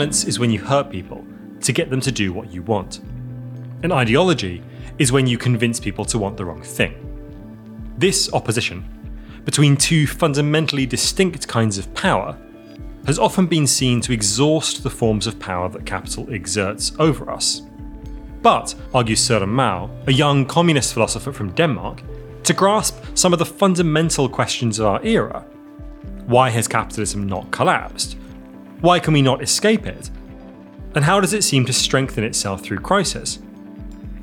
Violence is when you hurt people to get them to do what you want. An ideology is when you convince people to want the wrong thing. This opposition between two fundamentally distinct kinds of power has often been seen to exhaust the forms of power that capital exerts over us. But, argues Søren Mau, a young communist philosopher from Denmark, to grasp some of the fundamental questions of our era why has capitalism not collapsed? Why can we not escape it? And how does it seem to strengthen itself through crisis?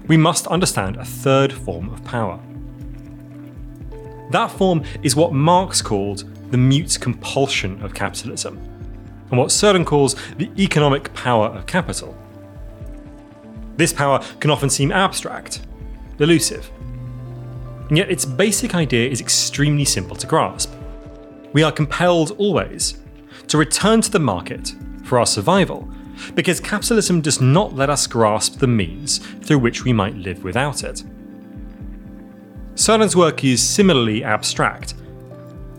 We must understand a third form of power. That form is what Marx called the mute compulsion of capitalism, and what Søren calls the economic power of capital. This power can often seem abstract, elusive, and yet its basic idea is extremely simple to grasp. We are compelled always to return to the market for our survival because capitalism does not let us grasp the means through which we might live without it. Søren's work is similarly abstract,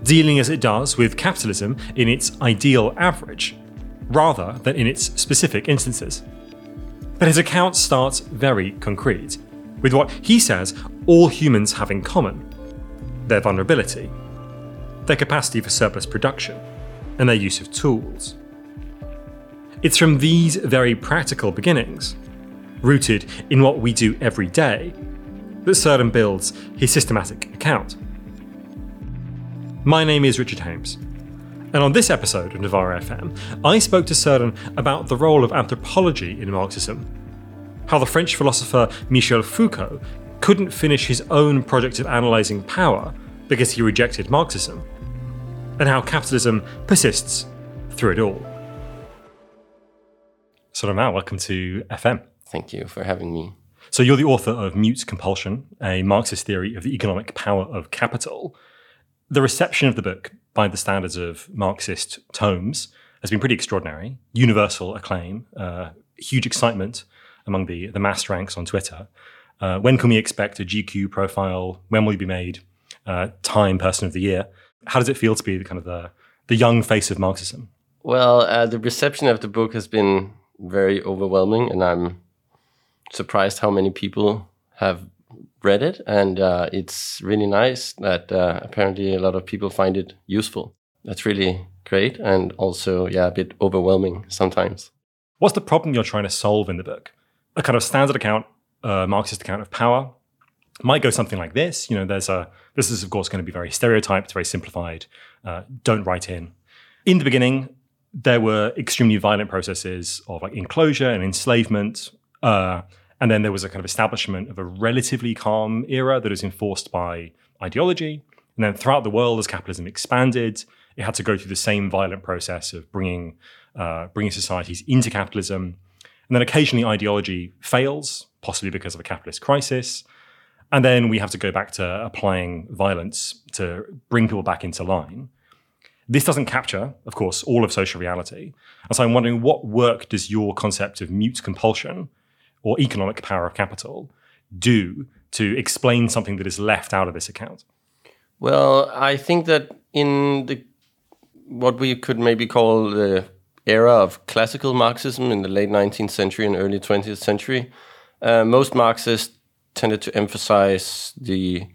dealing as it does with capitalism in its ideal average, rather than in its specific instances. But his account starts very concrete, with what he says all humans have in common their vulnerability, their capacity for surplus production, and their use of tools. It's from these very practical beginnings, rooted in what we do every day, that Søren builds his systematic account. My name is Richard Hames, and on this episode of Novara FM, I spoke to Søren about the role of anthropology in Marxism, how the French philosopher Michel Foucault couldn't finish his own project of analysing power because he rejected Marxism, and how capitalism persists through it all. Søren, welcome to FM. Thank you for having me. So you're the author of Mute Compulsion, a Marxist theory of the economic power of capital. The reception of the book by the standards of Marxist tomes has been pretty extraordinary. Universal acclaim, uh, huge excitement among the, the mass ranks on Twitter. Uh, when can we expect a GQ profile? When will you be made uh, Time Person of the Year? How does it feel to be the kind of the, the young face of Marxism? Well, uh, the reception of the book has been very overwhelming, and I'm surprised how many people have read it. And uh, it's really nice that uh, apparently a lot of people find it useful. That's really great, and also, yeah, a bit overwhelming sometimes. What's the problem you're trying to solve in the book? A kind of standard account, uh, Marxist account of power might go something like this. You know, there's a this is of course going to be very stereotyped, very simplified. Uh, don't write in. In the beginning, there were extremely violent processes of like enclosure and enslavement. Uh, and then there was a kind of establishment of a relatively calm era that is enforced by ideology. And then throughout the world, as capitalism expanded, it had to go through the same violent process of bringing uh, bringing societies into capitalism. And then occasionally ideology fails, possibly because of a capitalist crisis. And then we have to go back to applying violence to bring people back into line. This doesn't capture, of course, all of social reality. And so I'm wondering what work does your concept of mute compulsion or economic power of capital do to explain something that is left out of this account? Well, I think that in the what we could maybe call the era of classical Marxism in the late 19th century and early 20th century, uh, most Marxists tended to emphasize the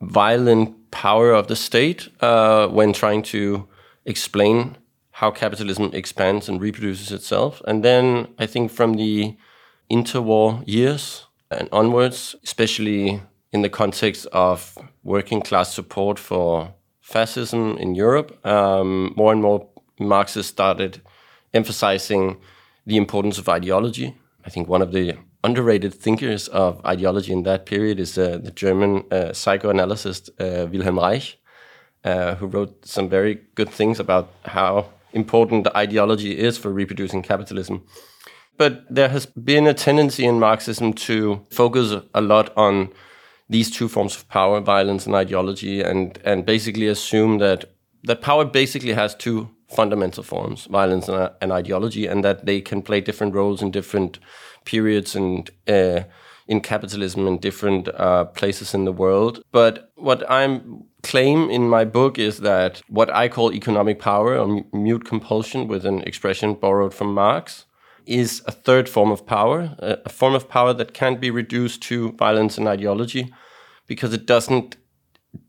violent power of the state uh, when trying to explain how capitalism expands and reproduces itself. And then I think from the interwar years and onwards, especially in the context of working class support for fascism in Europe, um, more and more Marxists started emphasizing the importance of ideology. I think one of the underrated thinkers of ideology in that period is uh, the German uh, psychoanalyst uh, Wilhelm Reich, uh, who wrote some very good things about how important ideology is for reproducing capitalism. But there has been a tendency in Marxism to focus a lot on these two forms of power, violence and ideology, and, and basically assume that, that power basically has two fundamental forms, violence and, and ideology, and that they can play different roles in different periods and uh, in capitalism in different uh, places in the world. But what I claim in my book is that what I call economic power or mute compulsion, with an expression borrowed from Marx, is a third form of power, a form of power that can't be reduced to violence and ideology because it doesn't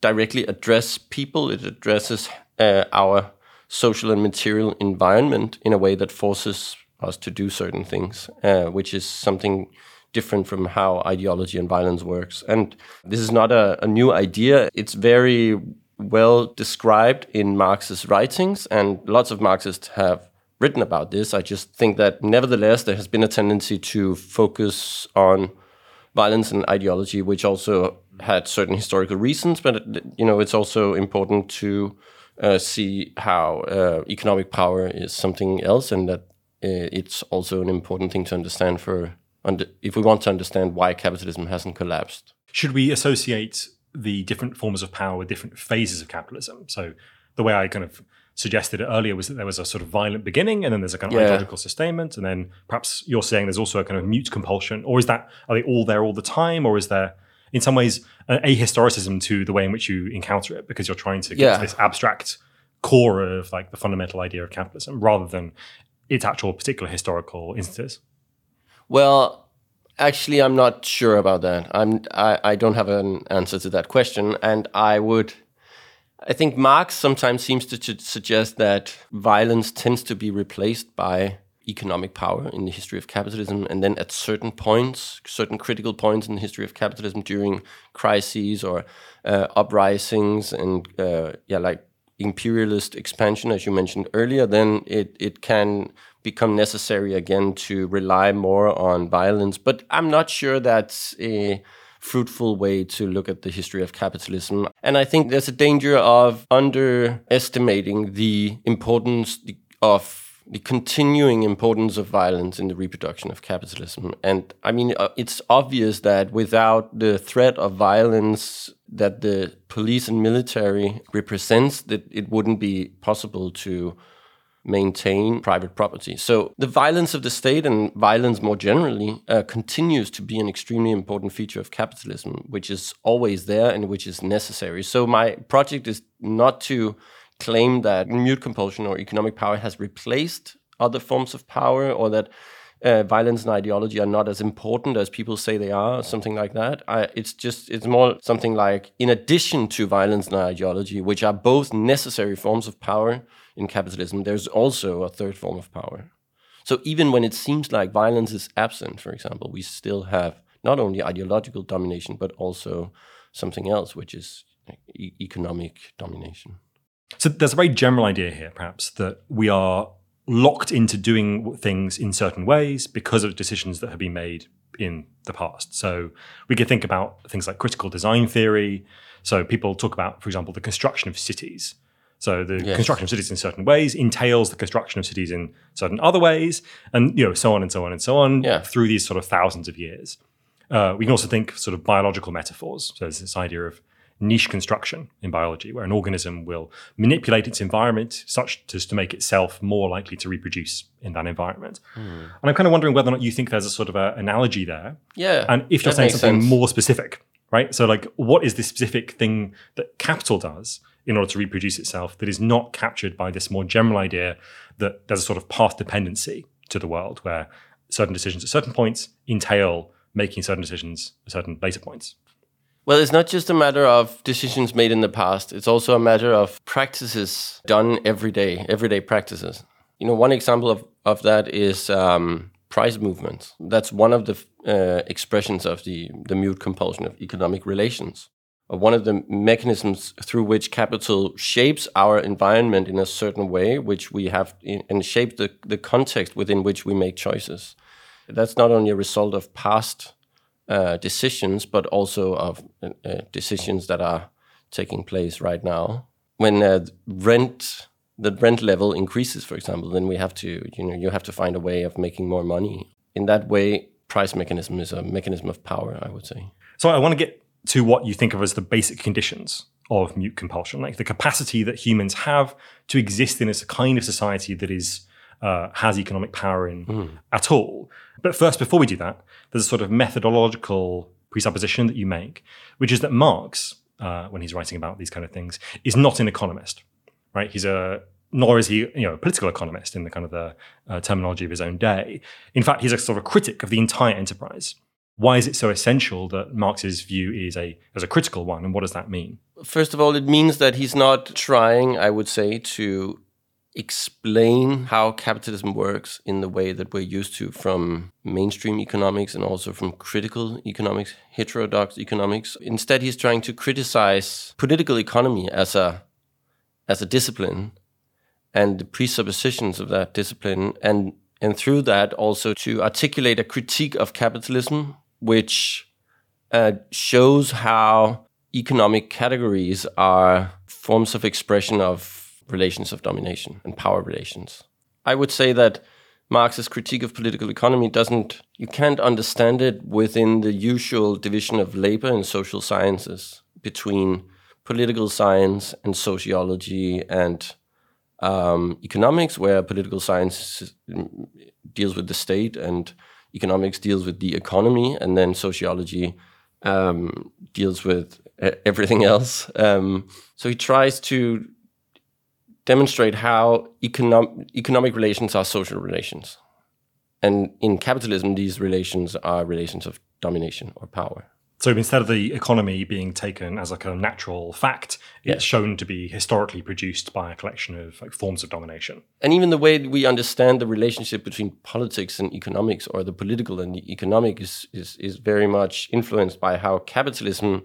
directly address people, it addresses uh, our social and material environment in a way that forces us to do certain things, uh, which is something different from how ideology and violence works. And this is not a, a new idea. It's very well described in Marx's writings, and lots of Marxists have written about this. I just think that nevertheless, there has been a tendency to focus on violence and ideology, which also had certain historical reasons, but you know, it's also important to uh, see how uh, economic power is something else, and that Uh, it's also an important thing to understand for under, if we want to understand why capitalism hasn't collapsed. Should we associate the different forms of power with different phases of capitalism? So the way I kind of suggested earlier was that there was a sort of violent beginning and then there's a kind of yeah. ideological sustainment and then perhaps you're saying there's also a kind of mute compulsion or is that are they all there all the time or is there in some ways an ahistoricism to the way in which you encounter it because you're trying to get yeah. to this abstract core of like the fundamental idea of capitalism rather than its actual particular historical instances well, actually, I'm not sure about that. I'm I, I don't have an answer to that question, and I would. I think Marx sometimes seems to suggest that violence tends to be replaced by economic power in the history of capitalism, and then at certain points, certain critical points in the history of capitalism, during crises or uh, uprisings, and uh, yeah, like imperialist expansion, as you mentioned earlier, then it it can become necessary again to rely more on violence. But I'm not sure that's a fruitful way to look at the history of capitalism. And I think there's a danger of underestimating the importance of the continuing importance of violence in the reproduction of capitalism. And I mean, uh, it's obvious that without the threat of violence that the police and military represents, that it wouldn't be possible to maintain private property. So the violence of the state and violence more generally uh, continues to be an extremely important feature of capitalism, which is always there and which is necessary. So my project is not to claim that mute compulsion or economic power has replaced other forms of power or that uh, violence and ideology are not as important as people say they are, something like that. I, it's just, it's more something like, in addition to violence and ideology, which are both necessary forms of power, in capitalism, there's also a third form of power. So even when it seems like violence is absent, for example, we still have not only ideological domination, but also something else, which is e- economic domination. So there's a very general idea here, perhaps, that we are locked into doing things in certain ways because of decisions that have been made in the past. So we could think about things like critical design theory. So people talk about, for example, the construction of cities. So the yes. construction of cities in certain ways entails the construction of cities in certain other ways, and you know so on and so on and so on yeah. through these sort of thousands of years. Uh, we can also think sort of biological metaphors. So there's this idea of niche construction in biology, where an organism will manipulate its environment such as to make itself more likely to reproduce in that environment. Mm. And I'm kind of wondering whether or not you think there's a sort of an analogy there. Yeah. And if you're saying something sense. more specific, right? So like, what is the specific thing that capital does in order to reproduce itself that is not captured by this more general idea that there's a sort of path dependency to the world where certain decisions at certain points entail making certain decisions at certain later points. Well, it's not just a matter of decisions made in the past, it's also a matter of practices done every day, everyday practices. You know, one example of, of that is um, price movements. That's one of the uh, expressions of the, the mute compulsion of economic relations Or one of the mechanisms through which capital shapes our environment in a certain way, which we have in, and shape the, the context within which we make choices. That's not only a result of past uh, decisions, but also of uh, uh decisions that are taking place right now. When uh, rent, the rent level increases, for example, then we have to, you know, you have to find a way of making more money. In that way, price mechanism is a mechanism of power, I would say. So I want to get to what you think of as the basic conditions of mute compulsion, like the capacity that humans have to exist in a kind of society that is uh, has economic power in at all. But first, before we do that, there's a sort of methodological presupposition that you make, which is that Marx, uh, when he's writing about these kind of things, is not an economist, right? He's a nor is he, you know, a political economist in the kind of the uh, terminology of his own day. In fact, he's a sort of critic of the entire enterprise. Why is it so essential that Marx's view is a as a critical one, and what does that mean? First of all, it means that he's not trying, I would say, to explain how capitalism works in the way that we're used to from mainstream economics and also from critical economics, heterodox economics. Instead, he's trying to criticize political economy as a as a discipline and the presuppositions of that discipline and and through that also to articulate a critique of capitalism which uh, shows how economic categories are forms of expression of relations of domination and power relations. I would say that Marx's critique of political economy doesn't, you can't understand it within the usual division of labor and social sciences between political science and sociology and um, economics, where political science deals with the state and economics deals with the economy, and then sociology um, deals with everything else. Um, so he tries to demonstrate how econom- economic relations are social relations. And in capitalism, these relations are relations of domination or power. So instead of the economy being taken as like a natural fact, it's shown to be historically produced by a collection of like forms of domination. And even the way we understand the relationship between politics and economics, or the political and the economic, is is, is very much influenced by how capitalism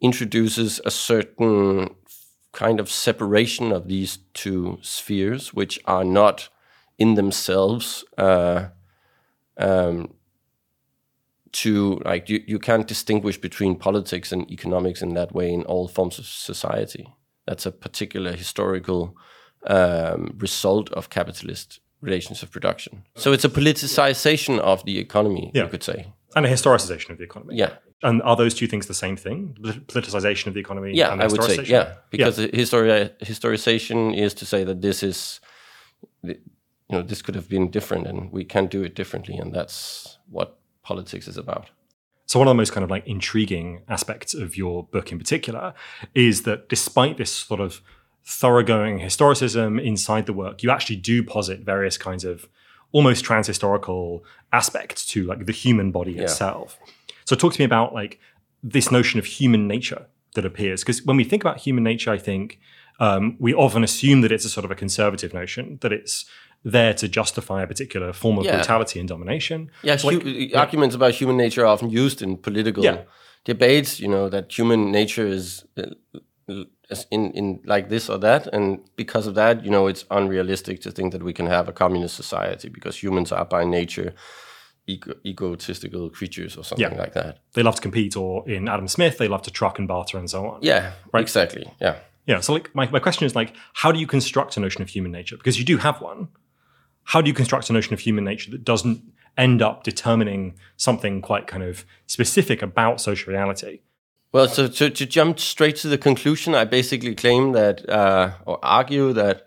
introduces a certain kind of separation of these two spheres, which are not in themselves. Uh, um, to like you, you can't distinguish between politics and economics in that way in all forms of society. That's a particular historical um, result of capitalist relations of production. So it's a politicization of the economy, Yeah. you could say. And a historicization of the economy. Yeah, And are those two things the same thing? Politicization of the economy yeah, and I would say yeah, because the histori- historization is to say that this is, you know, this could have been different, and we can do it differently, and that's what politics is about. So one of the most kind of like intriguing aspects of your book in particular is that despite this sort of thoroughgoing historicism inside the work, you actually do posit various kinds of almost transhistorical aspects to like the human body itself. So talk to me about like this notion of human nature that appears because when we think about human nature, I think um, we often assume that it's a sort of a conservative notion that it's there to justify a particular form of Yeah. brutality and domination. Yeah, So, like, hu- arguments about human nature are often used in political Yeah. debates. You know that human nature is, uh, is in in like this or that, and because of that, you know, it's unrealistic to think that we can have a communist society because humans are by nature ego- egotistical creatures or something Yeah. like that. they love to compete, or in Adam Smith, they love to truck and barter and so on. Yeah, right exactly. Yeah. Yeah. So like my, my question is like, how do you construct a notion of human nature? Because you do have one. How do you construct a notion of human nature that doesn't end up determining something quite kind of specific about social reality? Well, so to, to jump straight to the conclusion, I basically claim that, uh, or argue that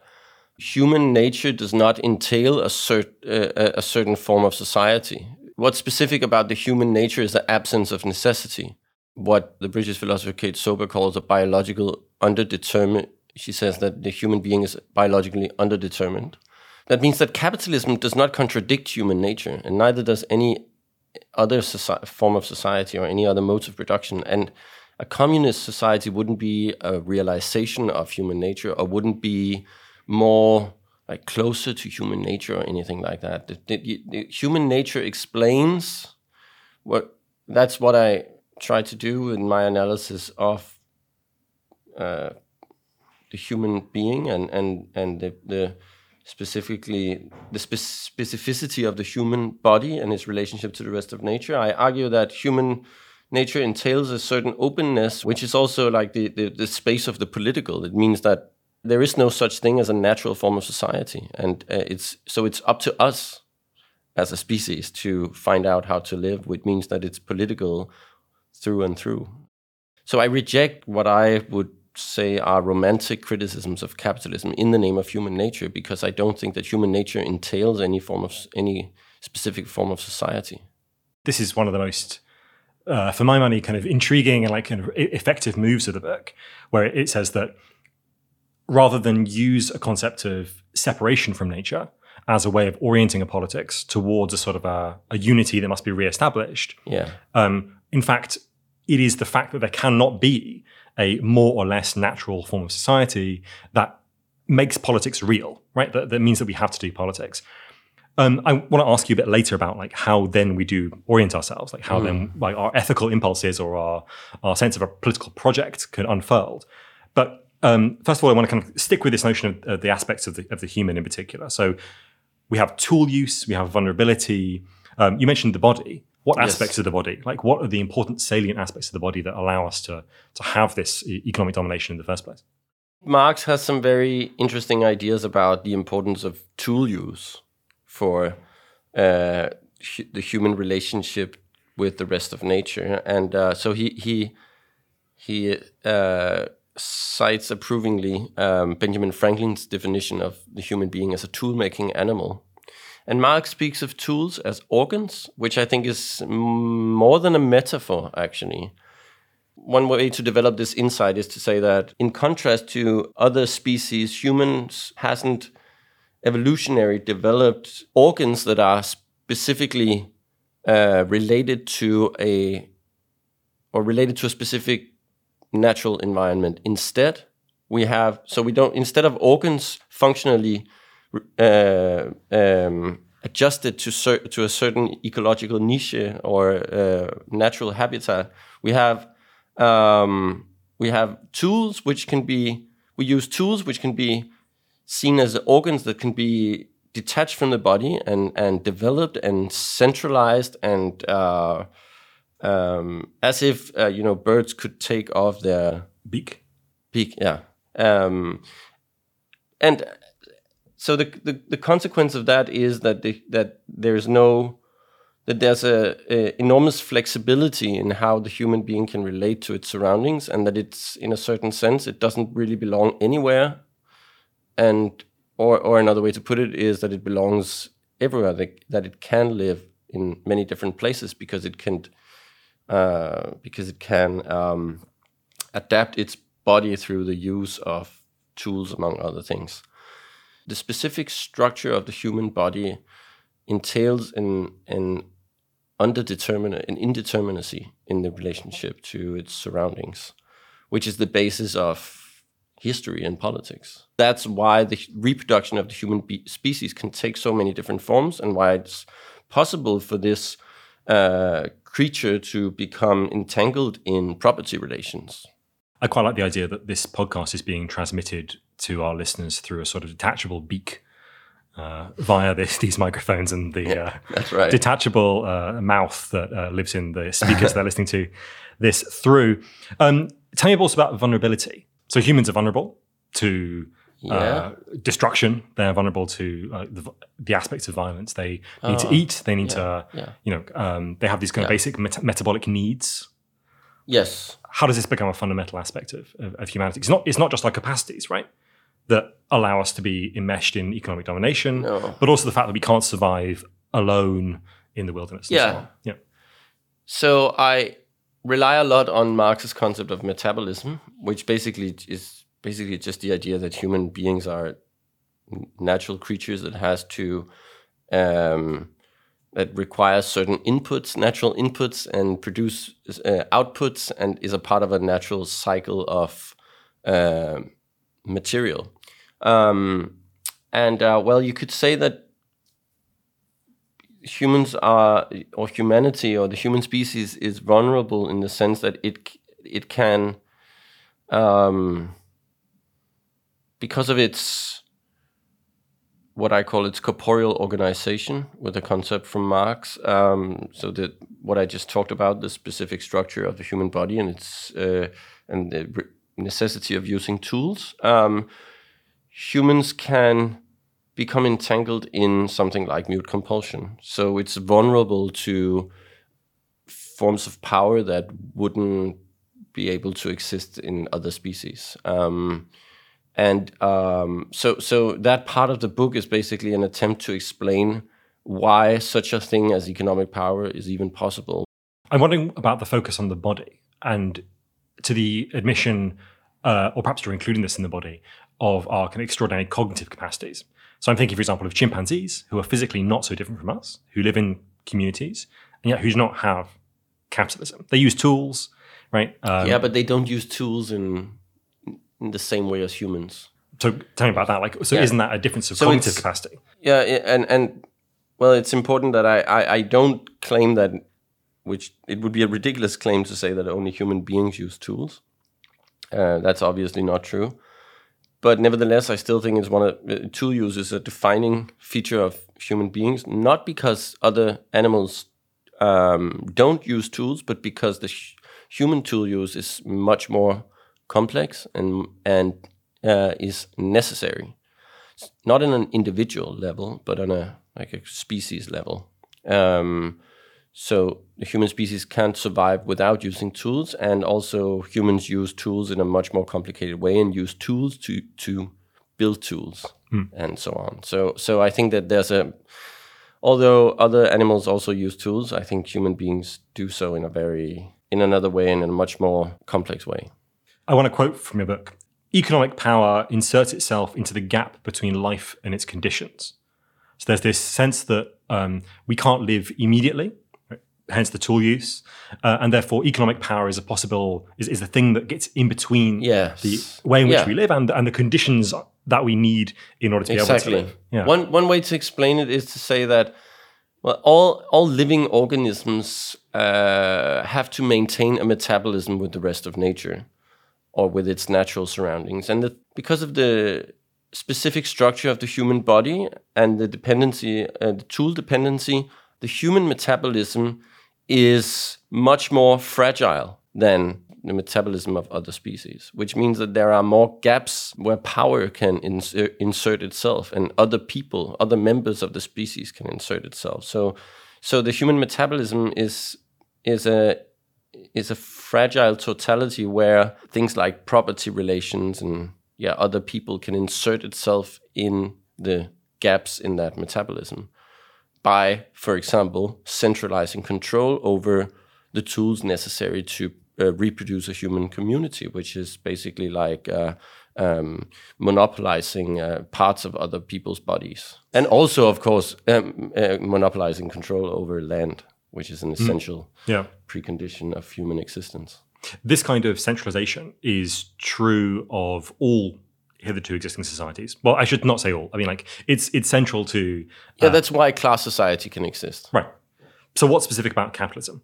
human nature does not entail a, cert, uh, a- certain form of society. What's specific about the human nature is the absence of necessity. What the British philosopher Kate Soper calls a biological underdetermined. She says that the human being is biologically underdetermined. That means that capitalism does not contradict human nature, and neither does any other form of society or any other modes of production. And a communist society wouldn't be a realization of human nature or wouldn't be more like closer to human nature or anything like that. The, the- the human nature explains what that's what I try to do in my analysis of uh, the human being and and and the, the specifically the spe- specificity of the human body and its relationship to the rest of nature. I argue that human nature entails a certain openness, which is also like the, the, the space of the political. It means that there is no such thing as a natural form of society, and uh, it's so it's up to us as a species to find out how to live, which means that it's political through and through. So I reject what I would say are romantic criticisms of capitalism in the name of human nature because I don't think that human nature entails any form of any specific form of society. This is one of the most uh, for my money, kind of intriguing and like kind of effective moves of the book, where it says that rather than use a concept of separation from nature as a way of orienting a politics towards a sort of a, a unity that must be reestablished, Yeah. um, in fact, it is the fact that there cannot be a more or less natural form of society that makes politics real, right? That, that means that we have to do politics. Um, I want to ask you a bit later about like how then we do orient ourselves, like how then like our ethical impulses or our our sense of a political project can unfurl. But um, first of all, I want to kind of stick with this notion of uh, the aspects of the of the human in particular. So we have tool use, we have vulnerability. Um, you mentioned the body. What Yes. aspects of the body? Like what are the important salient aspects of the body that allow us to to have this economic domination in the first place? Marx has some very interesting ideas about the importance of tool use for uh, hu- the human relationship with the rest of nature, and uh, so he he he uh, cites approvingly um, Benjamin Franklin's definition of the human being as a tool-making animal. And Marx speaks of tools as organs, which I think is more than a metaphor, actually one way to develop this insight is to say that in contrast to other species humans hasn't evolutionary developed organs that are specifically uh, related to a or related to a specific natural environment. Instead we have so we don't instead of organs functionally uh, um, adjusted to cer- to a certain ecological niche or uh, natural habitat we have um, we have tools which can be we use tools which can be seen as organs that can be detached from the body and and developed and centralized and uh, um, as if uh, you know birds could take off their Beak. peak yeah um, and so the, the the consequence of that is that the, that there's no that there's a, a enormous flexibility in how the human being can relate to its surroundings and that it's in a certain sense it doesn't really belong anywhere and or or another way to put it is that it belongs everywhere that, that it can live in many different places because it can uh, because it can um, adapt its body through the use of tools among other things. The specific structure of the human body entails an an underdetermin an indeterminacy in the relationship to its surroundings, which is the basis of history and politics. That's why the reproduction of the human be- species can take so many different forms, and why it's possible for this uh, creature to become entangled in property relations. I quite like the idea that this podcast is being transmitted to our listeners through a sort of detachable beak uh, via this, these microphones and the uh, That's right. detachable uh, mouth that uh, lives in the speakers they're listening to this through. Um, tell me also about vulnerability. So humans are vulnerable to Yeah. uh, destruction. They're vulnerable to uh, the, the aspects of violence. They need to eat. They need to, Oh, yeah. you know, um, they have these kind of basic met- metabolic needs yes. how does this become a fundamental aspect of, of, of humanity? It's not it's not just our capacities, right? That allow us to be enmeshed in economic domination, No. but also the fact that we can't survive alone in the wilderness. and so Yeah. on. yeah. So I rely a lot on Marx's concept of metabolism, which basically is basically just the idea that human beings are natural creatures that has to um, that requires certain inputs, natural inputs, and produce uh, outputs, and is a part of a natural cycle of uh, material. Um, and uh, well, you could say that humans are or humanity or the human species is vulnerable in the sense that it it can um, because of its what I call its corporeal organization with a concept from Marx. Um, so that what I just talked about, the specific structure of the human body and its uh, and the necessity of using tools. Um, humans can become entangled in something like mute compulsion. So it's vulnerable to forms of power that wouldn't be able to exist in other species. Um, and um, so, so that part of the book is basically an attempt to explain why such a thing as economic power is even possible. I'm wondering about the focus on the body and to the admission, uh, or perhaps you're including this in the body, of our kind of extraordinary cognitive capacities. So I'm thinking, for example, of chimpanzees who are physically not so different from us, who live in communities, and yet who do not have capitalism. They use tools, right? Um, yeah, but they don't use tools in in the same way as humans. So tell me about that. Like, so yeah. isn't that a difference of so cognitive capacity? Yeah, and and well, it's important that I, I I don't claim that, which it would be a ridiculous claim to say that only human beings use tools. Uh, that's obviously not true. But nevertheless, I still think it's one of uh, tool use is a defining feature of human beings, not because other animals um, don't use tools, but because the human tool use is much more complex and and uh, is necessary, not on an individual level, but on a like a species level. Um, so the human species can't survive without using tools, and also humans use tools in a much more complicated way and use tools to to build tools mm. and so on. So so I think that there's a although other animals also use tools, I think human beings do so in a very in another way and in a much more complex way. I want to quote from your book. Economic power inserts itself into the gap between life and its conditions. So there's this sense that um, we can't live immediately, hence the tool use, uh, and therefore economic power is a possible is, is the thing that gets in between yes. the way in which yeah. we live and and the conditions that we need in order to be exactly. able to live. Yeah. One one way to explain it is to say that well, all all living organisms uh, have to maintain a metabolism with the rest of nature, or with its natural surroundings, and the, because of the specific structure of the human body and the dependency, uh, the tool dependency, the human metabolism is much more fragile than the metabolism of other species, which means that there are more gaps where power can insert, insert itself and other people, other members of the species can insert itself. So, so the human metabolism is is a is a fragile totality where things like property relations and yeah other people can insert itself in the gaps in that metabolism by, for example, centralizing control over the tools necessary to uh, reproduce a human community, which is basically like uh, um, monopolizing uh, parts of other people's bodies. And also, of course, um, uh, monopolizing control over land, which is an mm. essential mm. yeah. precondition of human existence. This kind of centralization is true of all hitherto existing societies. Well, I should not say all. I mean, like it's it's central to. Uh, yeah, that's why class society can exist. Right. So, what's specific about capitalism?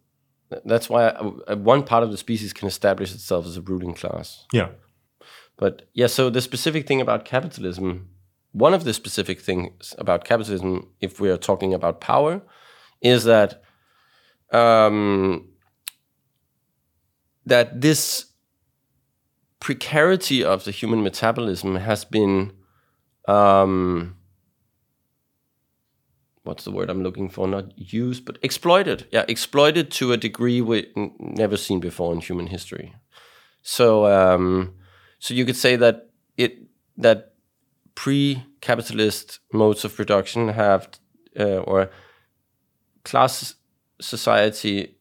That's why uh, one part of the species can establish itself as a ruling class. Yeah. But yeah, so the specific thing about capitalism, one of the specific things about capitalism, if we are talking about power, is that um, that this precarity of the human metabolism has been um, what's the word I'm looking for? Not used, but exploited. Yeah, exploited to a degree we never seen before in human history. So, um, so you could say that it that pre-capitalist modes of production have uh, or class society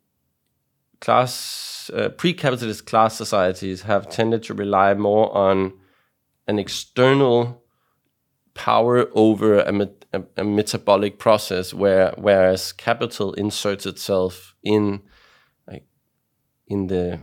class uh, pre-capitalist class societies have tended to rely more on an external power over a, met a, a, metabolic process, where whereas capital inserts itself in like in the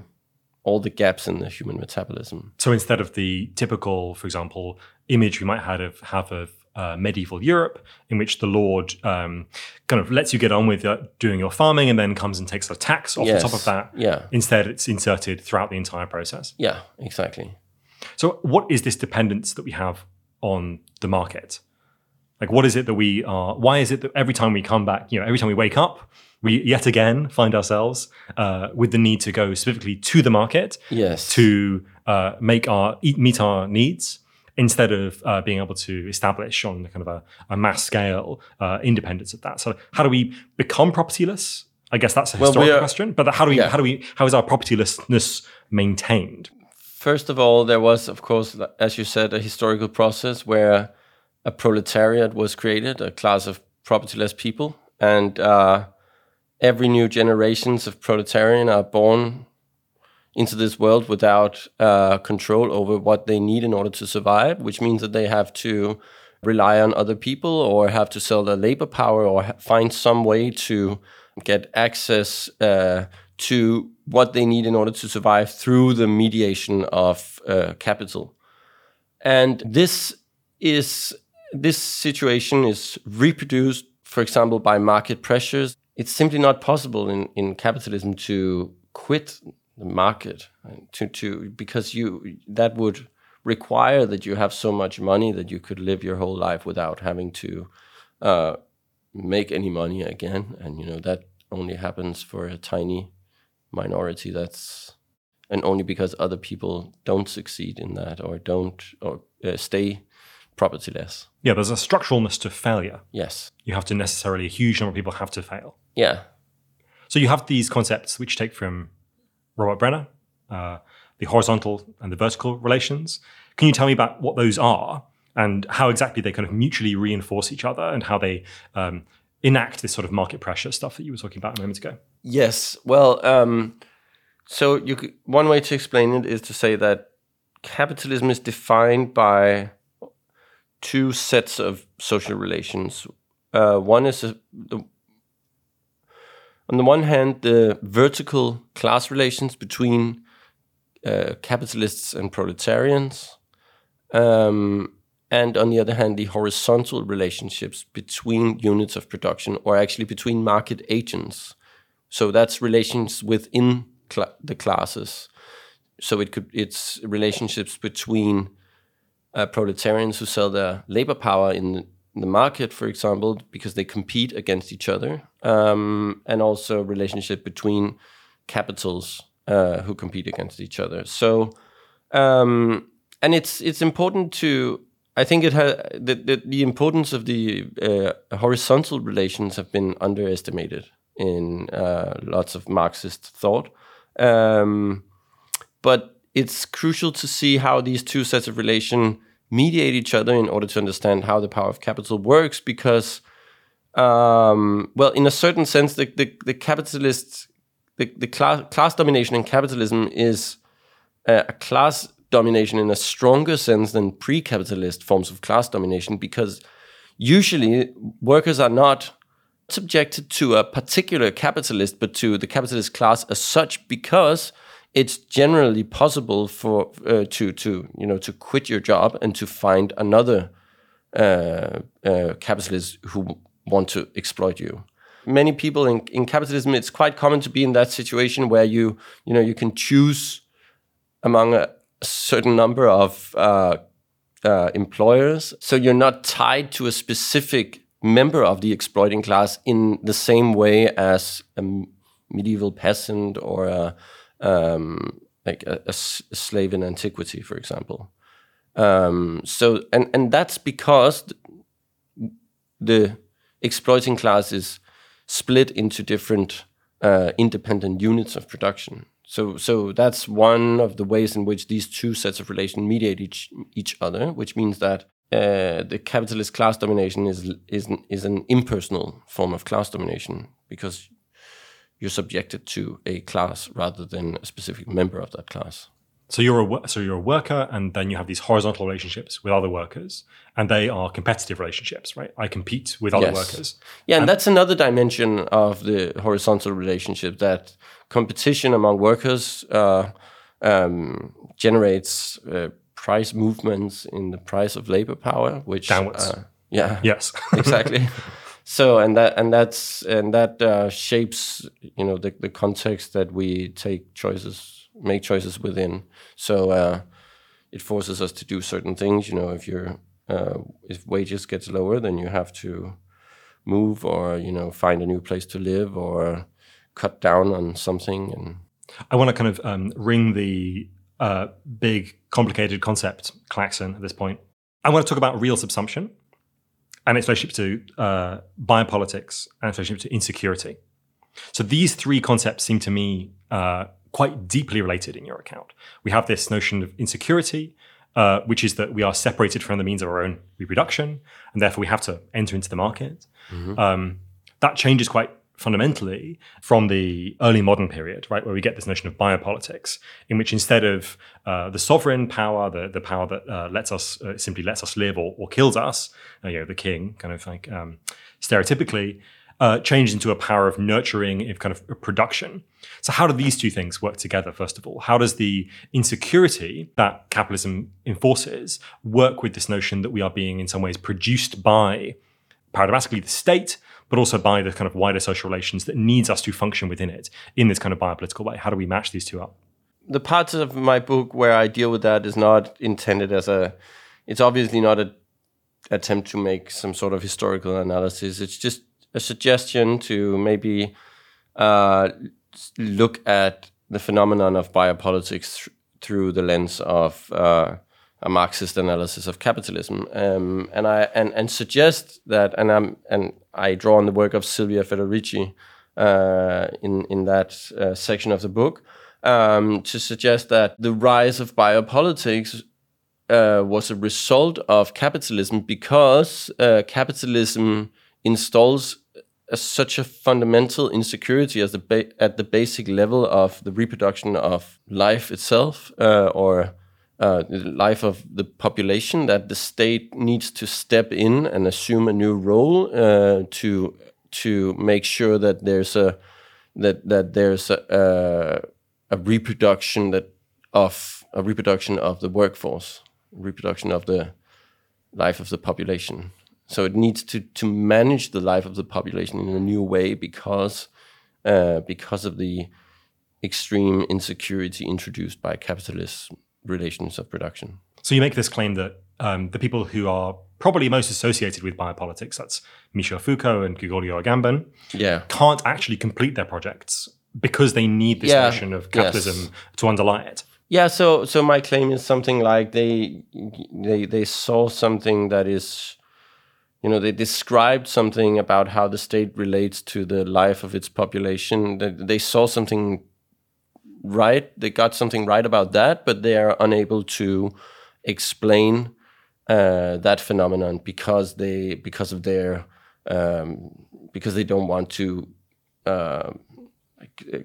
all the gaps in the human metabolism. So instead of the typical, for example, image we might have of have of uh, medieval Europe, in which the Lord um, kind of lets you get on with uh, doing your farming and then comes and takes a tax off yes. the top of that. Yeah. Instead, it's inserted throughout the entire process. Yeah, exactly. So, what is this dependence that we have on the market? Like, what is it that we are? Why is it that every time we come back, you know, every time we wake up, we yet again find ourselves uh, with the need to go specifically to the market, yes, to uh, make our meet our needs, instead of uh, being able to establish on kind of a, a mass scale uh, independence of that. So, how do we become propertyless? I guess that's a Well, historical we are- question. But how do we? Yeah. How do we? How is our propertylessness maintained? First of all, there was, of course, as you said, a historical process where a proletariat was created, a class of propertyless people, and uh, every new generations of proletarian are born into this world without uh, control over what they need in order to survive, which means that they have to rely on other people or have to sell their labor power or find some way to get access uh, to what they need in order to survive through the mediation of uh, capital. And this is this situation is reproduced, for example, by market pressures. It's simply not possible in, in capitalism to quit the market to, to because you that would require that you have so much money that you could live your whole life without having to uh, make any money again. And you know that only happens for a tiny minority. That's and only because other people don't succeed in that or don't or uh, stay propertyless. Yeah, there's a structuralness to failure. Yes. You have to necessarily a huge number of people have to fail. Yeah. So you have these concepts which take from Robert Brenner, uh, the horizontal and the vertical relations. Can you tell me about what those are and how exactly they kind of mutually reinforce each other and how they um, enact this sort of market pressure stuff that you were talking about a moment ago? Yes. Well, um, so you could, one way to explain it is to say that capitalism is defined by two sets of social relations. Uh, one is a, the, on the one hand the vertical class relations between uh, capitalists and proletarians, um, and on the other hand the horizontal relationships between units of production, or actually between market agents. So that's relations within cla the classes. So it could it's relationships between uh, proletarians who sell their labor power in the market, for example, because they compete against each other, um, and also relationship between capitals uh, who compete against each other. So, um, and it's it's important to I think it has the, the the importance of the uh, horizontal relations have been underestimated in uh, lots of Marxist thought. Um, but it's crucial to see how these two sets of relation mediate each other in order to understand how the power of capital works because um, well in a certain sense the, the, the capitalist the, the class, class domination in capitalism is a, a class domination in a stronger sense than pre-capitalist forms of class domination because usually workers are not subjected to a particular capitalist but to the capitalist class as such because it's generally possible for uh, to to you know to quit your job and to find another uh, uh, capitalist who want to exploit you. Many people in, in capitalism, it's quite common to be in that situation where you you know you can choose among a, certain number of uh, uh, employers, so you're not tied to a specific member of the exploiting class in the same way as a medieval peasant or a um, like a, a a slave in antiquity, for example. Um, so, and and that's because the exploiting class is split into different uh, independent units of production. So, so that's one of the ways in which these two sets of relations mediate each each other, which means that uh, the capitalist class domination is is is an impersonal form of class domination because you're subjected to a class rather than a specific member of that class. So you're a so you're a worker, and then you have these horizontal relationships with other workers, and they are competitive relationships, right? I compete with other Yes. workers. Yeah, and that's another dimension of the horizontal relationship that competition among workers uh, um, generates uh, price movements in the price of labor power, which Downwards. Uh, yeah, Yes. exactly. so and that and that's and that uh, shapes you know the, the context that we take choices, make choices within. So uh, it forces us to do certain things. You know, if you're uh, if wages gets lower, then you have to move or you know find a new place to live or cut down on something and I want to kind of um, ring the uh, big, complicated concept klaxon at this point. I want to talk about real subsumption and its relationship to uh, biopolitics and its relationship to insecurity. So these three concepts seem to me uh, quite deeply related in your account. We have this notion of insecurity, uh, which is that we are separated from the means of our own reproduction, and therefore we have to enter into the market. Mm-hmm. Um, that changes quite fundamentally from the early modern period, right, where we get this notion of biopolitics, in which instead of uh, the sovereign power, the, the power that uh, lets us uh, simply lets us live or, or kills us, uh, you know, the king, kind of like um, stereotypically, uh, changed into a power of nurturing, of kind of production. So, how do these two things work together? First of all, how does the insecurity that capitalism enforces work with this notion that we are being, in some ways, produced by paradoxically the state, but also by the kind of wider social relations that needs us to function within it in this kind of biopolitical way? How do we match these two up? The parts of my book where I deal with that is not intended as a. It's obviously not an attempt to make some sort of historical analysis. It's just a suggestion to maybe uh, look at the phenomenon of biopolitics th- through the lens of uh, a Marxist analysis of capitalism, um, and I and, and suggest that, and I'm and I draw on the work of Silvia Federici uh, in in that uh, section of the book um, to suggest that the rise of biopolitics uh, was a result of capitalism because uh, capitalism installs a, such a fundamental insecurity as the at the basic level of the reproduction of life itself, uh, or uh, life of the population that the state needs to step in and assume a new role uh, to to make sure that there's a that that there's a, a, a reproduction that of a reproduction of the workforce, reproduction of the life of the population. So it needs to to manage the life of the population in a new way because uh, because of the extreme insecurity introduced by capitalist relations of production. So you make this claim that um, the people who are probably most associated with biopolitics, that's Michel Foucault and Giorgio Agamben, yeah. can't actually complete their projects because they need this yeah. notion of capitalism yes. to underlie it. Yeah, so so my claim is something like they they they saw something that is you know they described something about how the state relates to the life of its population they, saw something right. They got something right about that, but they are unable to explain uh, that phenomenon because they because of their um, because they don't want to uh,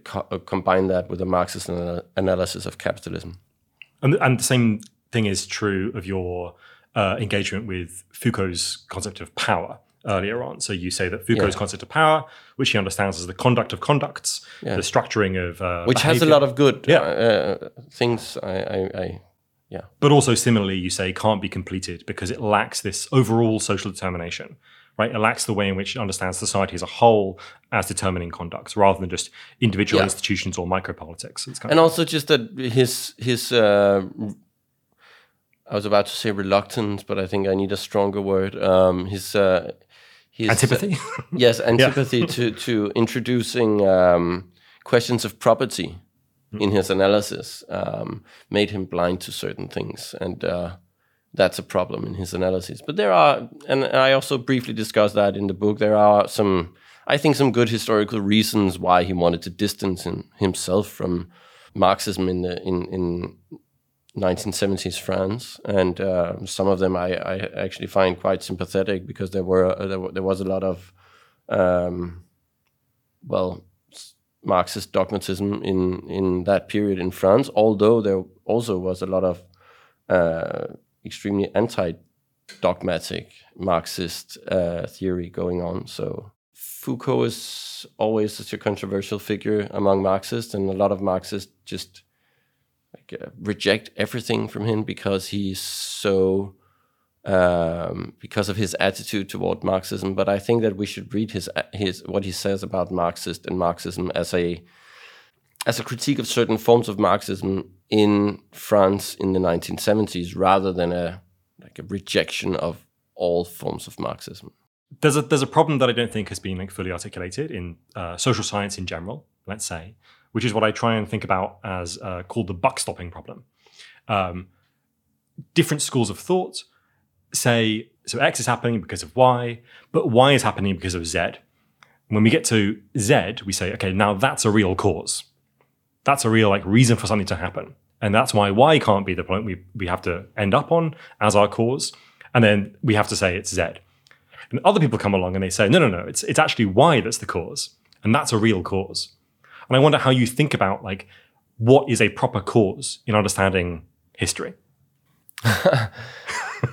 co- uh, combine that with a Marxist analysis of capitalism. And, and the same thing is true of your uh, engagement with Foucault's concept of power earlier on. So you say that Foucault's yeah. concept of power, which he understands as the conduct of conducts, yeah. the structuring of uh, which behavior. has a lot of good yeah. uh, things. I, I, I, yeah. But also similarly, you say can't be completed because it lacks this overall social determination. Right, it lacks the way in which it understands society as a whole as determining conducts, rather than just individual institutions or micropolitics. Kind and also just that his his uh, I was about to say reluctance, but I think I need a stronger word. Um, his uh, his antipathy. Uh, yes, antipathy to to introducing um, questions of property mm. in his analysis um, made him blind to certain things, and uh, that's a problem in his analysis. But there are, and I also briefly discuss that in the book. There are some, I think, some good historical reasons why he wanted to distance him, himself from Marxism in the in in 1970s France, and uh, some of them I, I, actually find quite sympathetic because there were uh, there, there, was a lot of um, well Marxist dogmatism in in that period in France. Although there also was a lot of uh, extremely anti-dogmatic Marxist uh, theory going on. So Foucault is always such a controversial figure among Marxists, and a lot of Marxists just uh, reject everything from him because he's so um, because of his attitude toward Marxism. But I think that we should read his his what he says about Marxist and Marxism as a as a critique of certain forms of Marxism in France in the 1970s, rather than a like a rejection of all forms of Marxism. There's a there's a problem that I don't think has been like fully articulated in uh, social science in general. Let's say, which is what I try and think about as uh, called the buck stopping problem. Um, different schools of thought say so X is happening because of Y, but Y is happening because of Z. When we get to Z, we say, okay, now that's a real cause. That's a real like reason for something to happen. And that's why Y can't be the point we, we have to end up on as our cause. And then we have to say it's Z. And other people come along and they say, no, no, no, it's, it's actually Y that's the cause. And that's a real cause. And I wonder how you think about like what is a proper cause in understanding history.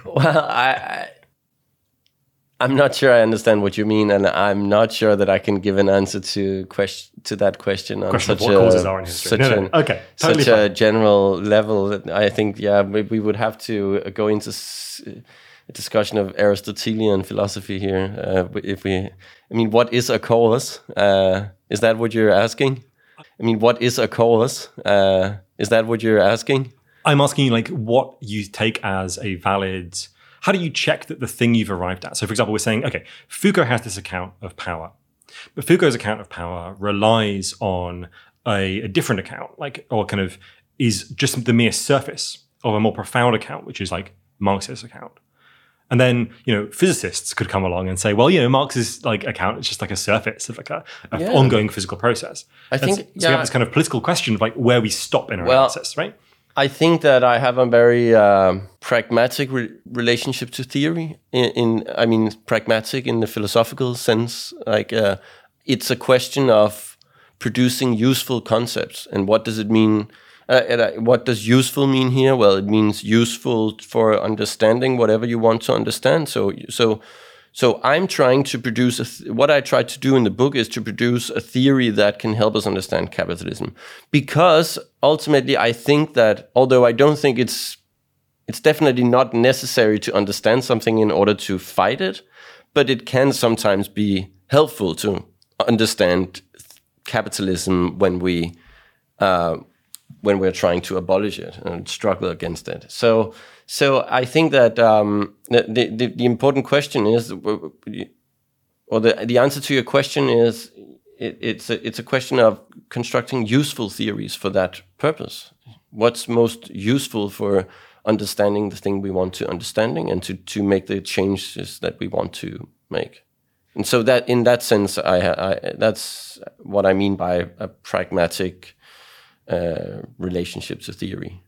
well, I, I I'm not sure I understand what you mean, and I'm not sure that I can give an answer to question to that question on Question such of what a causes are in history. such No, no, an- Okay, totally such a general level. that I think yeah, we, we would have to go into s- discussion of Aristotelian philosophy here. Uh, if we, I mean, what is a cause? Uh, is that what you're asking? I mean, what is a cause? Uh, is that what you're asking? I'm asking like what you take as a valid. How do you check that the thing you've arrived at? So, for example, we're saying, okay, Foucault has this account of power, but Foucault's account of power relies on a, a different account, like or kind of is just the mere surface of a more profound account, which is like Marxist account. And then, you know, physicists could come along and say, well, you know, Marx's like account is just like a surface of like a, a Yeah. ongoing physical process. I And think, so we have this kind of political question of like where we stop in our Well, analysis, right? I think that I have a very um, pragmatic re- relationship to theory. In, in, I mean, pragmatic in the philosophical sense. Like, uh, it's a question of producing useful concepts, and what does it mean? Uh, and, uh, what does useful mean here? Well, it means useful for understanding whatever you want to understand. So, so, so I'm trying to produce th- what I try to do in the book is to produce a theory that can help us understand capitalism, because ultimately I think that although I don't think it's it's definitely not necessary to understand something in order to fight it, but it can sometimes be helpful to understand capitalism when we uh, when we're trying to abolish it and struggle against it. So, so I think that um, the, the the important question is, or the the answer to your question is, it, it's a, it's a question of constructing useful theories for that purpose. What's most useful for understanding the thing we want to understanding and to to make the changes that we want to make. And so that in that sense, I, I that's what I mean by a pragmatic uh, relationship to theory.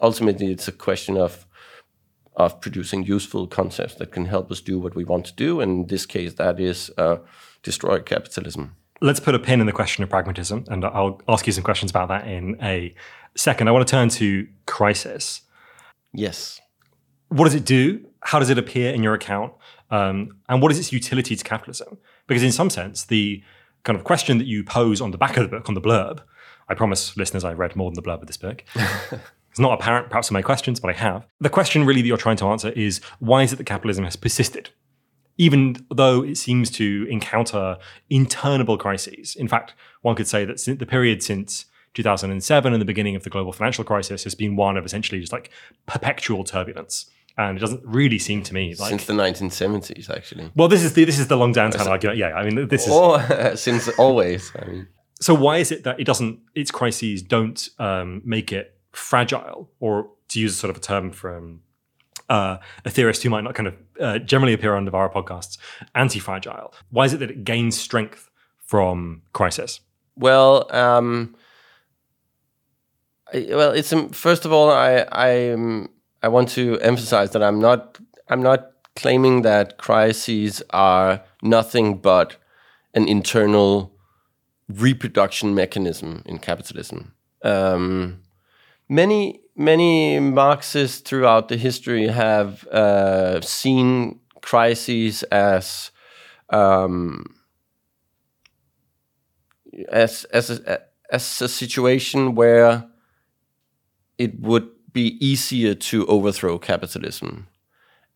Ultimately, it's a question of of producing useful concepts that can help us do what we want to do. And in this case, that is uh, destroy capitalism. Let's put a pin in the question of pragmatism, and I'll ask you some questions about that in a second. I want to turn to crisis. Yes. What does it do? How does it appear in your account? Um, and what is its utility to capitalism? Because in some sense, the kind of question that you pose on the back of the book, on the blurb, I promise listeners I've read more than the blurb of this book. it's not apparent perhaps in my questions, but I have. The question really that you're trying to answer is why is it that capitalism has persisted? Even though it seems to encounter internable crises. In fact, one could say that the period since 2007 and the beginning of the global financial crisis has been one of essentially just like perpetual turbulence. And it doesn't really seem to me like Since the 1970s, actually. well, this is the this is the long downturn argument. Yeah, I mean, this is Or since always. I mean, so. Why is it that it doesn't? Its crises don't um, make it fragile, or to use sort of a term from uh, a theorist who might not kind of uh, generally appear on Novara podcasts, anti-fragile. Why is it that it gains strength from crisis? well, um, I, well, it's um, first of all, I I I want to emphasize that I'm not I'm not claiming that crises are nothing but an internal reproduction mechanism in capitalism. Um, many many Marxists throughout the history have uh, seen crises as um, as as a, as a situation where it would be easier to overthrow capitalism.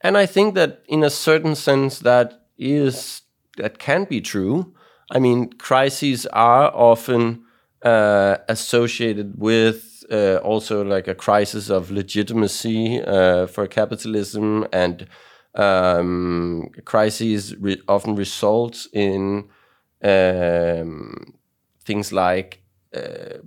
And I think that in a certain sense that is that can be true. I mean, crises are often uh, associated with uh, also like a crisis of legitimacy uh, for capitalism, and um, crises re- often result in um, things like uh,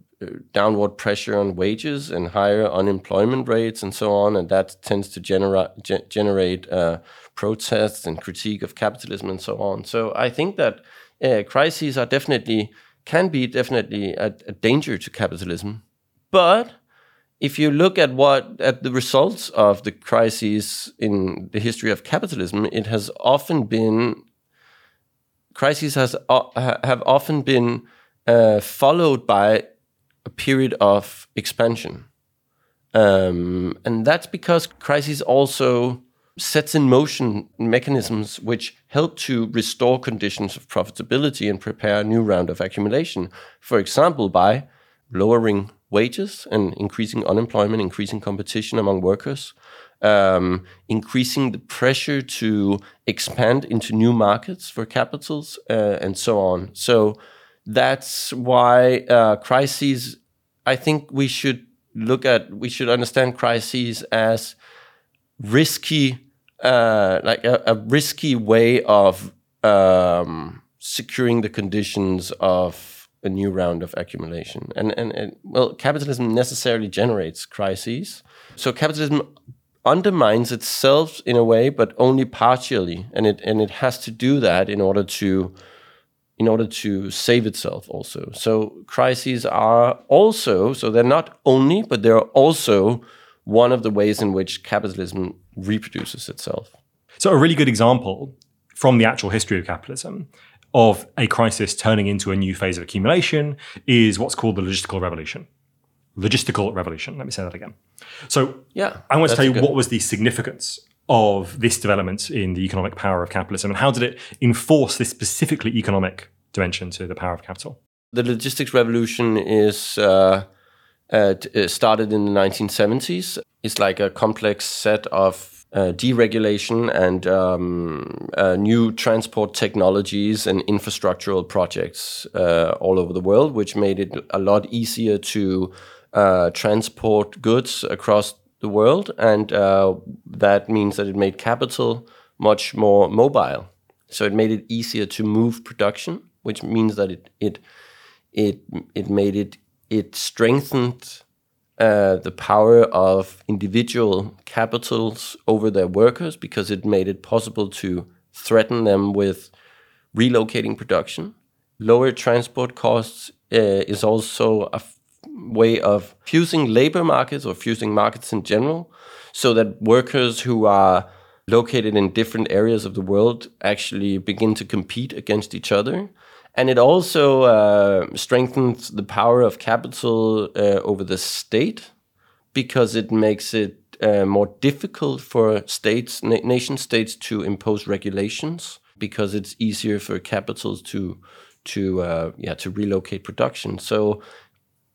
downward pressure on wages and higher unemployment rates and so on, and that tends to genera- ge- generate uh, protests and critique of capitalism and so on. So I think that uh, crises are definitely can be definitely a, a danger to capitalism, but if you look at what at the results of the crises in the history of capitalism, it has often been crises has uh, have often been uh, followed by a period of expansion, um, and that's because crises also sets in motion mechanisms which help to restore conditions of profitability and prepare a new round of accumulation. For example, by lowering wages and increasing unemployment, increasing competition among workers, um, increasing the pressure to expand into new markets for capitals, uh, and so on. So that's why uh, crises. I think we should look at we should understand crises as risky, uh, like a, a, risky way of um, securing the conditions of a new round of accumulation. And, and, and well, capitalism necessarily generates crises. So capitalism undermines itself in a way, but only partially, and it and it has to do that in order to in order to save itself also. So crises are also so they're not only, but they're also one of the ways in which capitalism reproduces itself. So a really good example from the actual history of capitalism of a crisis turning into a new phase of accumulation is what's called the logistical revolution. Logistical revolution. Let me say that again. So, yeah, I want to tell you good. what was the significance of this development in the economic power of capitalism and how did it enforce this specifically economic dimension to the power of capital? The logistics revolution is uh, uh, started in the 1970s. It's like a complex set of uh, deregulation and um, uh, new transport technologies and infrastructural projects uh, all over the world, which made it a lot easier to uh, transport goods across the world. And uh, that means that it made capital much more mobile. So it made it easier to move production, which means that it it it it made it it strengthened uh, the power of individual capitals over their workers because it made it possible to threaten them with relocating production. Lower transport costs uh, is also a way of fusing labor markets or fusing markets in general so that workers who are located in different areas of the world actually begin to compete against each other and it also uh, strengthens the power of capital uh, over the state because it makes it uh, more difficult for states, na nation states, to impose regulations because it's easier for capitals to to uh, yeah to relocate production. So.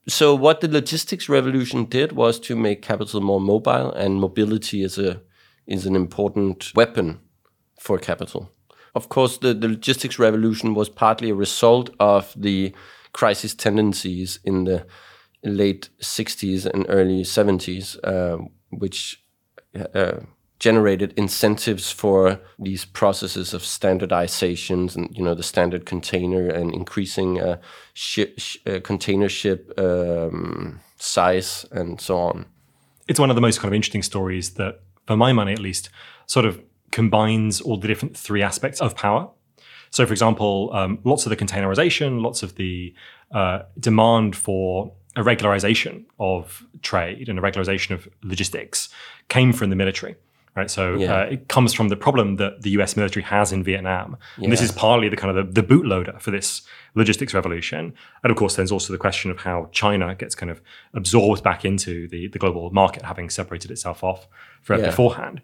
So what the logistics revolution did was to make capital more mobile, and mobility is a is an important weapon for capital. Of course, the, the logistics revolution was partly a result of the crisis tendencies in the late 60s and early 70s, uh, which uh, generated incentives for these processes of standardizations and you know the standard container and increasing uh, uh, container ship um, size and so on. It's one of the most kind of interesting stories that, for my money at least, sort of combines all the different three aspects of power. So, for example, um, lots of the containerization, lots of the uh, demand for a regularization of trade and a regularization of logistics came from the military. Right, so yeah. uh, it comes from the problem that the U.S. military has in Vietnam, yeah. and this is partly the kind of the, the bootloader for this logistics revolution. And of course, there's also the question of how China gets kind of absorbed back into the, the global market, having separated itself off yeah. beforehand.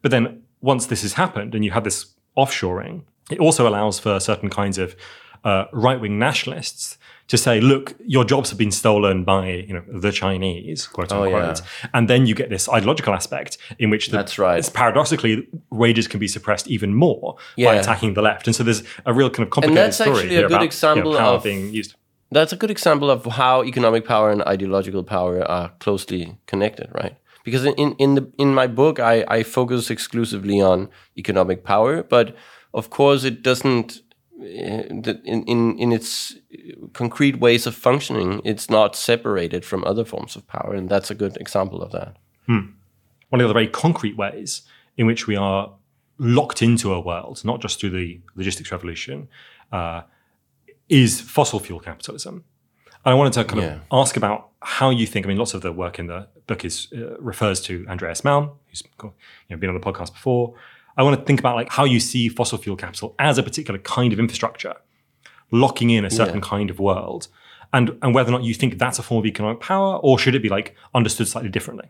But then once this has happened and you have this offshoring, it also allows for certain kinds of uh, right wing nationalists to say, look, your jobs have been stolen by you know the Chinese, quote oh, unquote, yeah. and then you get this ideological aspect in which the, that's right. Paradoxically, wages can be suppressed even more yeah. by attacking the left, and so there's a real kind of complicated and that's story actually a good about, example you know, of being used. That's a good example of how economic power and ideological power are closely connected, right? Because in in the in my book I I focus exclusively on economic power, but of course it doesn't eh, in in in its concrete ways of functioning it's not separated from other forms of power, and that's a good example of that. Hmm. One of the very concrete ways in which we are locked into a world, not just through the logistics revolution, uh, is fossil fuel capitalism. And I wanted to kind Yeah. of ask about how you think. I mean, lots of the work in the book is uh, refers to Andreas Malm, who's you know, been on the podcast before. I want to think about like how you see fossil fuel capital as a particular kind of infrastructure, locking in a certain Yeah. kind of world, and and whether or not you think that's a form of economic power, or should it be like understood slightly differently?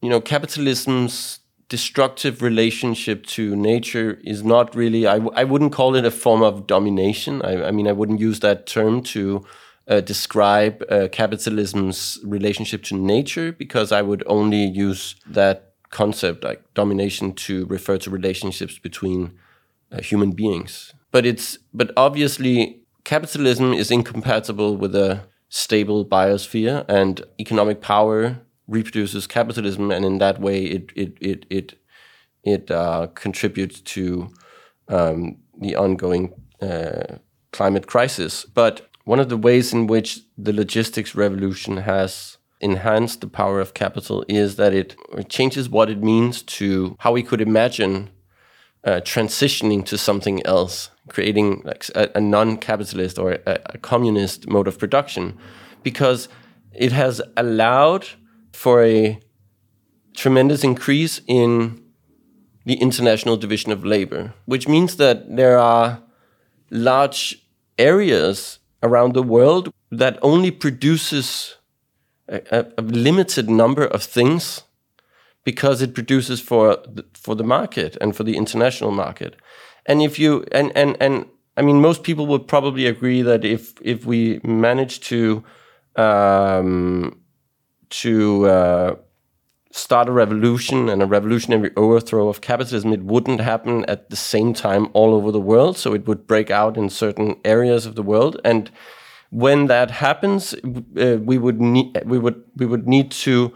you know, capitalism's destructive relationship to nature is not really, I, w- I wouldn't call it a form of domination. I, I mean, I wouldn't use that term to uh, describe uh, capitalism's relationship to nature because I would only use that concept, like domination, to refer to relationships between uh, human beings. But it's, but obviously, capitalism is incompatible with a stable biosphere and economic power reproduces capitalism, and in that way, it it it it it uh, contributes to um, the ongoing uh, climate crisis. But one of the ways in which the logistics revolution has enhanced the power of capital is that it changes what it means to how we could imagine uh, transitioning to something else, creating like a, a non-capitalist or a, a communist mode of production, because it has allowed for a tremendous increase in the international division of labor, which means that there are large areas around the world that only produces a, a, limited number of things because it produces for the, for the market and for the international market. And if you and and and I mean, most people would probably agree that if if we manage to um, to uh, start a revolution and a revolutionary overthrow of capitalism, it wouldn't happen at the same time all over the world. So it would break out in certain areas of the world, and when that happens, uh, we would need we would we would need to,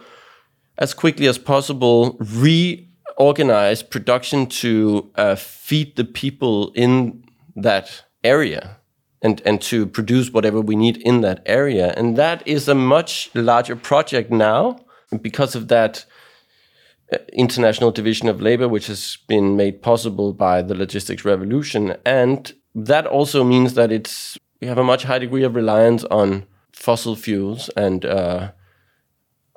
as quickly as possible, reorganize production to uh, feed the people in that area and and to produce whatever we need in that area and that is a much larger project now because of that uh, international division of labor which has been made possible by the logistics revolution and that also means that it's we have a much high degree of reliance on fossil fuels and uh,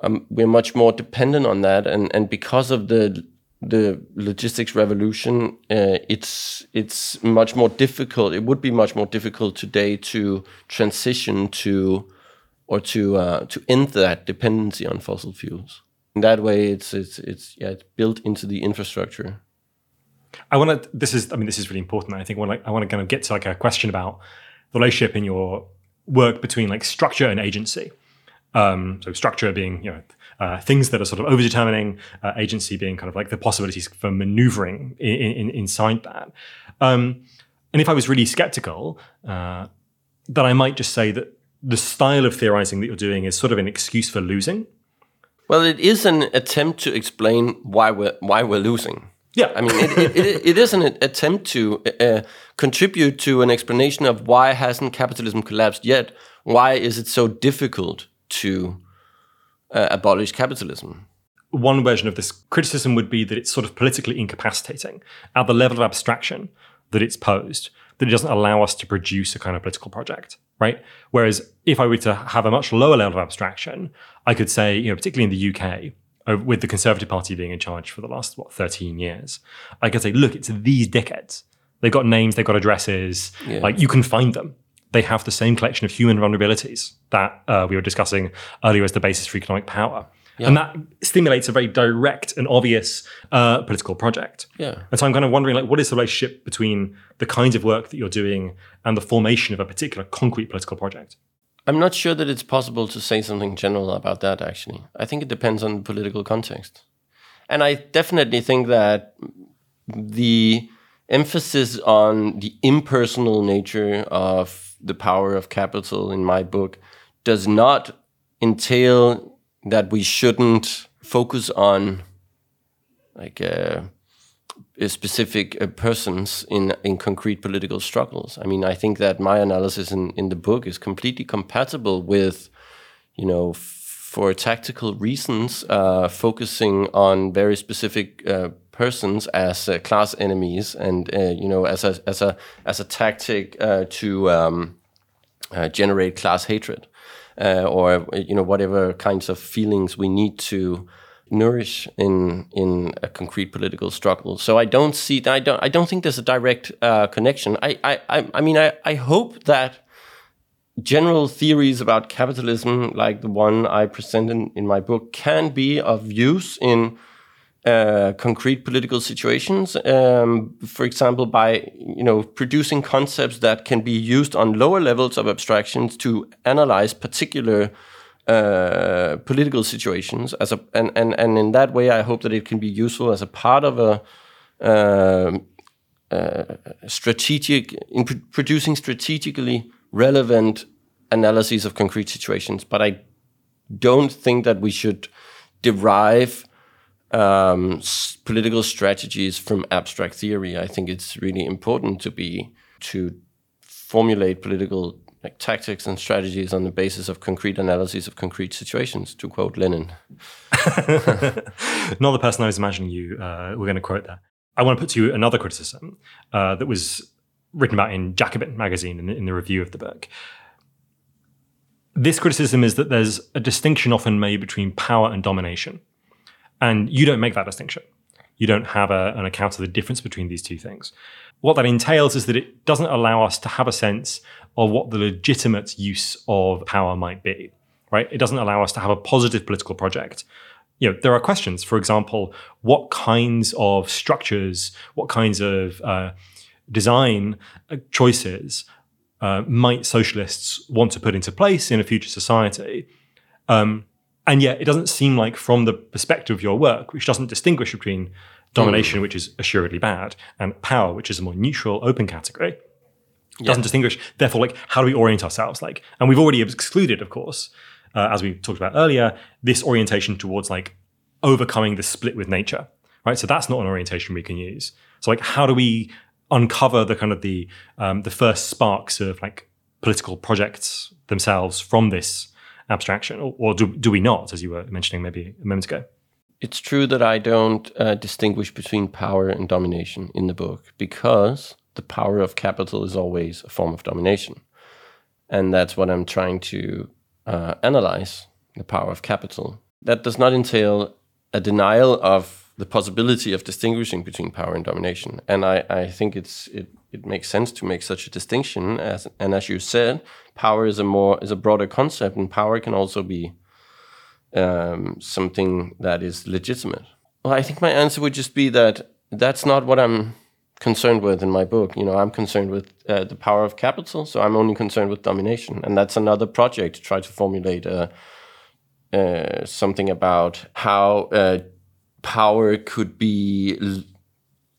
um, we're much more dependent on that and and because of the the logistics revolution, uh, it's it's much more difficult. It would be much more difficult today to transition to or to uh, to end that dependency on fossil fuels. In that way, it's it's it's yeah, it's built into the infrastructure. I want to. This is. I mean, this is really important. I think. I want to. I want to kind of get to like a question about the relationship in your work between like structure and agency. Um, so structure being you know uh, things that are sort of overdetermining, uh, agency being kind of like the possibilities for maneuvering in, in, inside that. Um, and if I was really skeptical, uh, then I might just say that the style of theorizing that you're doing is sort of an excuse for losing. Well, it is an attempt to explain why we're why we're losing. Yeah, I mean, it, it, it, it is an attempt to uh, contribute to an explanation of why hasn't capitalism collapsed yet? Why is it so difficult to uh, abolish capitalism? one version of this criticism would be that it's sort of politically incapacitating at the level of abstraction that it's posed, that it doesn't allow us to produce a kind of political project, right? Whereas if I were to have a much lower level of abstraction, I could say, you know, particularly in the UK, uh, with the Conservative Party being in charge for the last, what, 13 years, I could say, look, it's these dickheads. They've got names, they've got addresses, Yeah. like you can find them. They have the same collection of human vulnerabilities that uh, we were discussing earlier as the basis for economic power. And that stimulates a very direct and obvious uh, political project. Yeah. And so I'm kind of wondering, like, what is the relationship between the kinds of work that you're doing and the formation of a particular concrete political project? I'm not sure that it's possible to say something general about that, actually. I think it depends on the political context. And I definitely think that the emphasis on the impersonal nature of the power of capital in my book does not entail that we shouldn't focus on like uh, specific uh, persons in in concrete political struggles. I mean, I think that my analysis in, in the book is completely compatible with, you know, for tactical reasons, uh, focusing on very specific uh, persons as uh, class enemies, and uh, you know, as a as a as a tactic to um, generate class hatred, uh, or you know, whatever kinds of feelings we need to nourish in in a concrete political struggle. So I don't see I don't I don't think there's a direct uh, connection. I, I I mean I I hope that general theories about capitalism, like the one I present in, in my book, can be of use in uh, concrete political situations. Um, for example, by you know producing concepts that can be used on lower levels of abstractions to analyze particular uh, political situations. As a and, and and in that way, I hope that it can be useful as a part of a. Uh, uh strategic in pr producing strategically relevant analyses of concrete situations, but I don't think that we should derive um, political strategies from abstract theory. I think it's really important to be to formulate political like, tactics and strategies on the basis of concrete analyses of concrete situations. To quote Lenin, not the person I was imagining you uh, were going to quote that. I want to put to you another criticism uh, that was written about in Jacobin magazine in, in the review of the book. This criticism is that there's a distinction often made between power and domination. And you don't make that distinction. You don't have a, an account of the difference between these two things. What that entails is that it doesn't allow us to have a sense of what the legitimate use of power might be, right? It doesn't allow us to have a positive political project. You know, there are questions. For example, what kinds of structures, what kinds of uh, design uh, choices uh, might socialists want to put into place in a future society? Um, and yet, it doesn't seem like, from the perspective of your work, which doesn't distinguish between domination, mm. which is assuredly bad, and power, which is a more neutral, open category, doesn't distinguish. Therefore, like, how do we orient ourselves? Like, and we've already excluded, of course, uh, as we talked about earlier, this orientation towards like overcoming the split with nature, right? So that's not an orientation we can use. So, like, how do we uncover the kind of the um, the first sparks of like political projects themselves from this abstraction, or, or do, do we not, as you were mentioning maybe a moment ago? It's true that I don't uh, distinguish between power and domination in the book because the power of capital is always a form of domination. And that's what I'm trying to uh, analyze the power of capital. That does not entail a denial of the possibility of distinguishing between power and domination. And I, I think it's it, it makes sense to make such a distinction as and as you said, power is a more is a broader concept and power can also be um, something that is legitimate. Well, I think my answer would just be that that's not what I'm concerned with in my book. You know, I'm concerned with uh, the power of capital, so I'm only concerned with domination, and that's another project to try to formulate uh, uh, something about how uh, power could be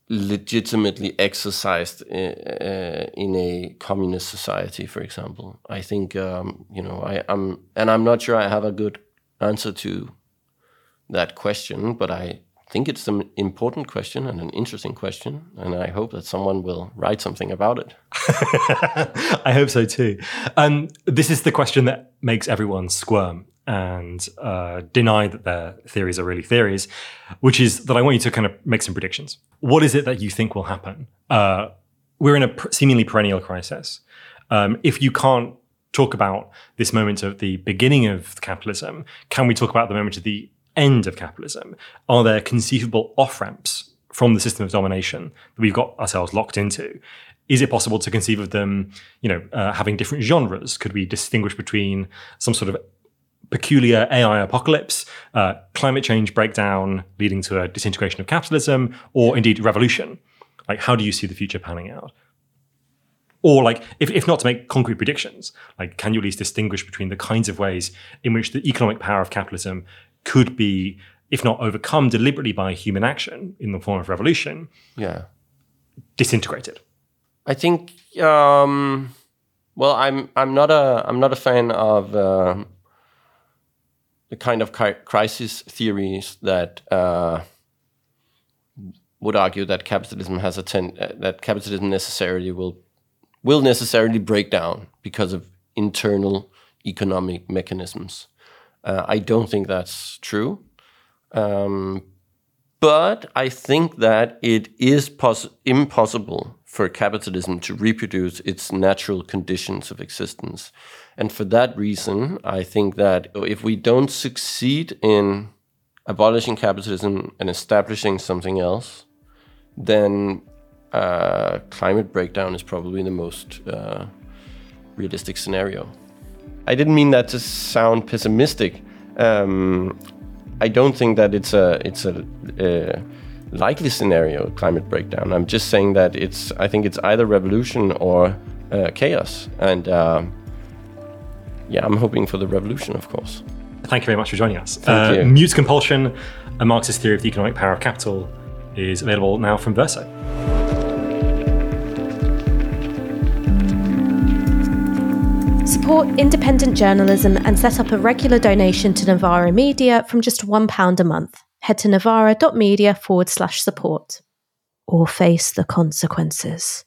legitimately exercised in, uh, in, a communist society, for example. I think um, you know I, am and I'm not sure I have a good answer to that question, but I think it's an important question and an interesting question, and I hope that someone will write something about it. I hope so too. Um, this is the question that makes everyone squirm and uh, deny that their theories are really theories, which is that I want you to kind of make some predictions. What is it that you think will happen? Uh, we're in a pr- seemingly perennial crisis. Um, if you can't talk about this moment of the beginning of capitalism, can we talk about the moment of the end of capitalism? Are there conceivable off ramps from the system of domination that we've got ourselves locked into? Is it possible to conceive of them, you know, uh, having different genres? Could we distinguish between some sort of peculiar AI apocalypse, uh, climate change breakdown leading to a disintegration of capitalism, or indeed revolution? Like, how do you see the future panning out? Or, like, if, if not to make concrete predictions, like, can you at least distinguish between the kinds of ways in which the economic power of capitalism could be, if not overcome deliberately by human action in the form of revolution, yeah, disintegrated? I think. Um, well, I'm I'm not a I'm not a fan of. Uh, the kind of crisis theories that uh, would argue that capitalism has a ten- uh, that capitalism necessarily will will necessarily break down because of internal economic mechanisms. Uh, I don't think that's true. Um, But I think that it is pos- impossible for capitalism to reproduce its natural conditions of existence. And for that reason, I think that if we don't succeed in abolishing capitalism and establishing something else, then uh, climate breakdown is probably the most uh, realistic scenario. I didn't mean that to sound pessimistic. Um, I don't think that it's a it's a, a, likely scenario, climate breakdown. I'm just saying that it's. I think it's either revolution or uh, chaos, and uh, yeah, I'm hoping for the revolution, of course. Thank you very much for joining us. Thank uh, you. Mute Compulsion, a Marxist theory of the economic power of capital, is available now from Verso. Support independent journalism and set up a regular donation to Novara Media from just £1 a month. Head to novara.media forward slash support. Or face the consequences.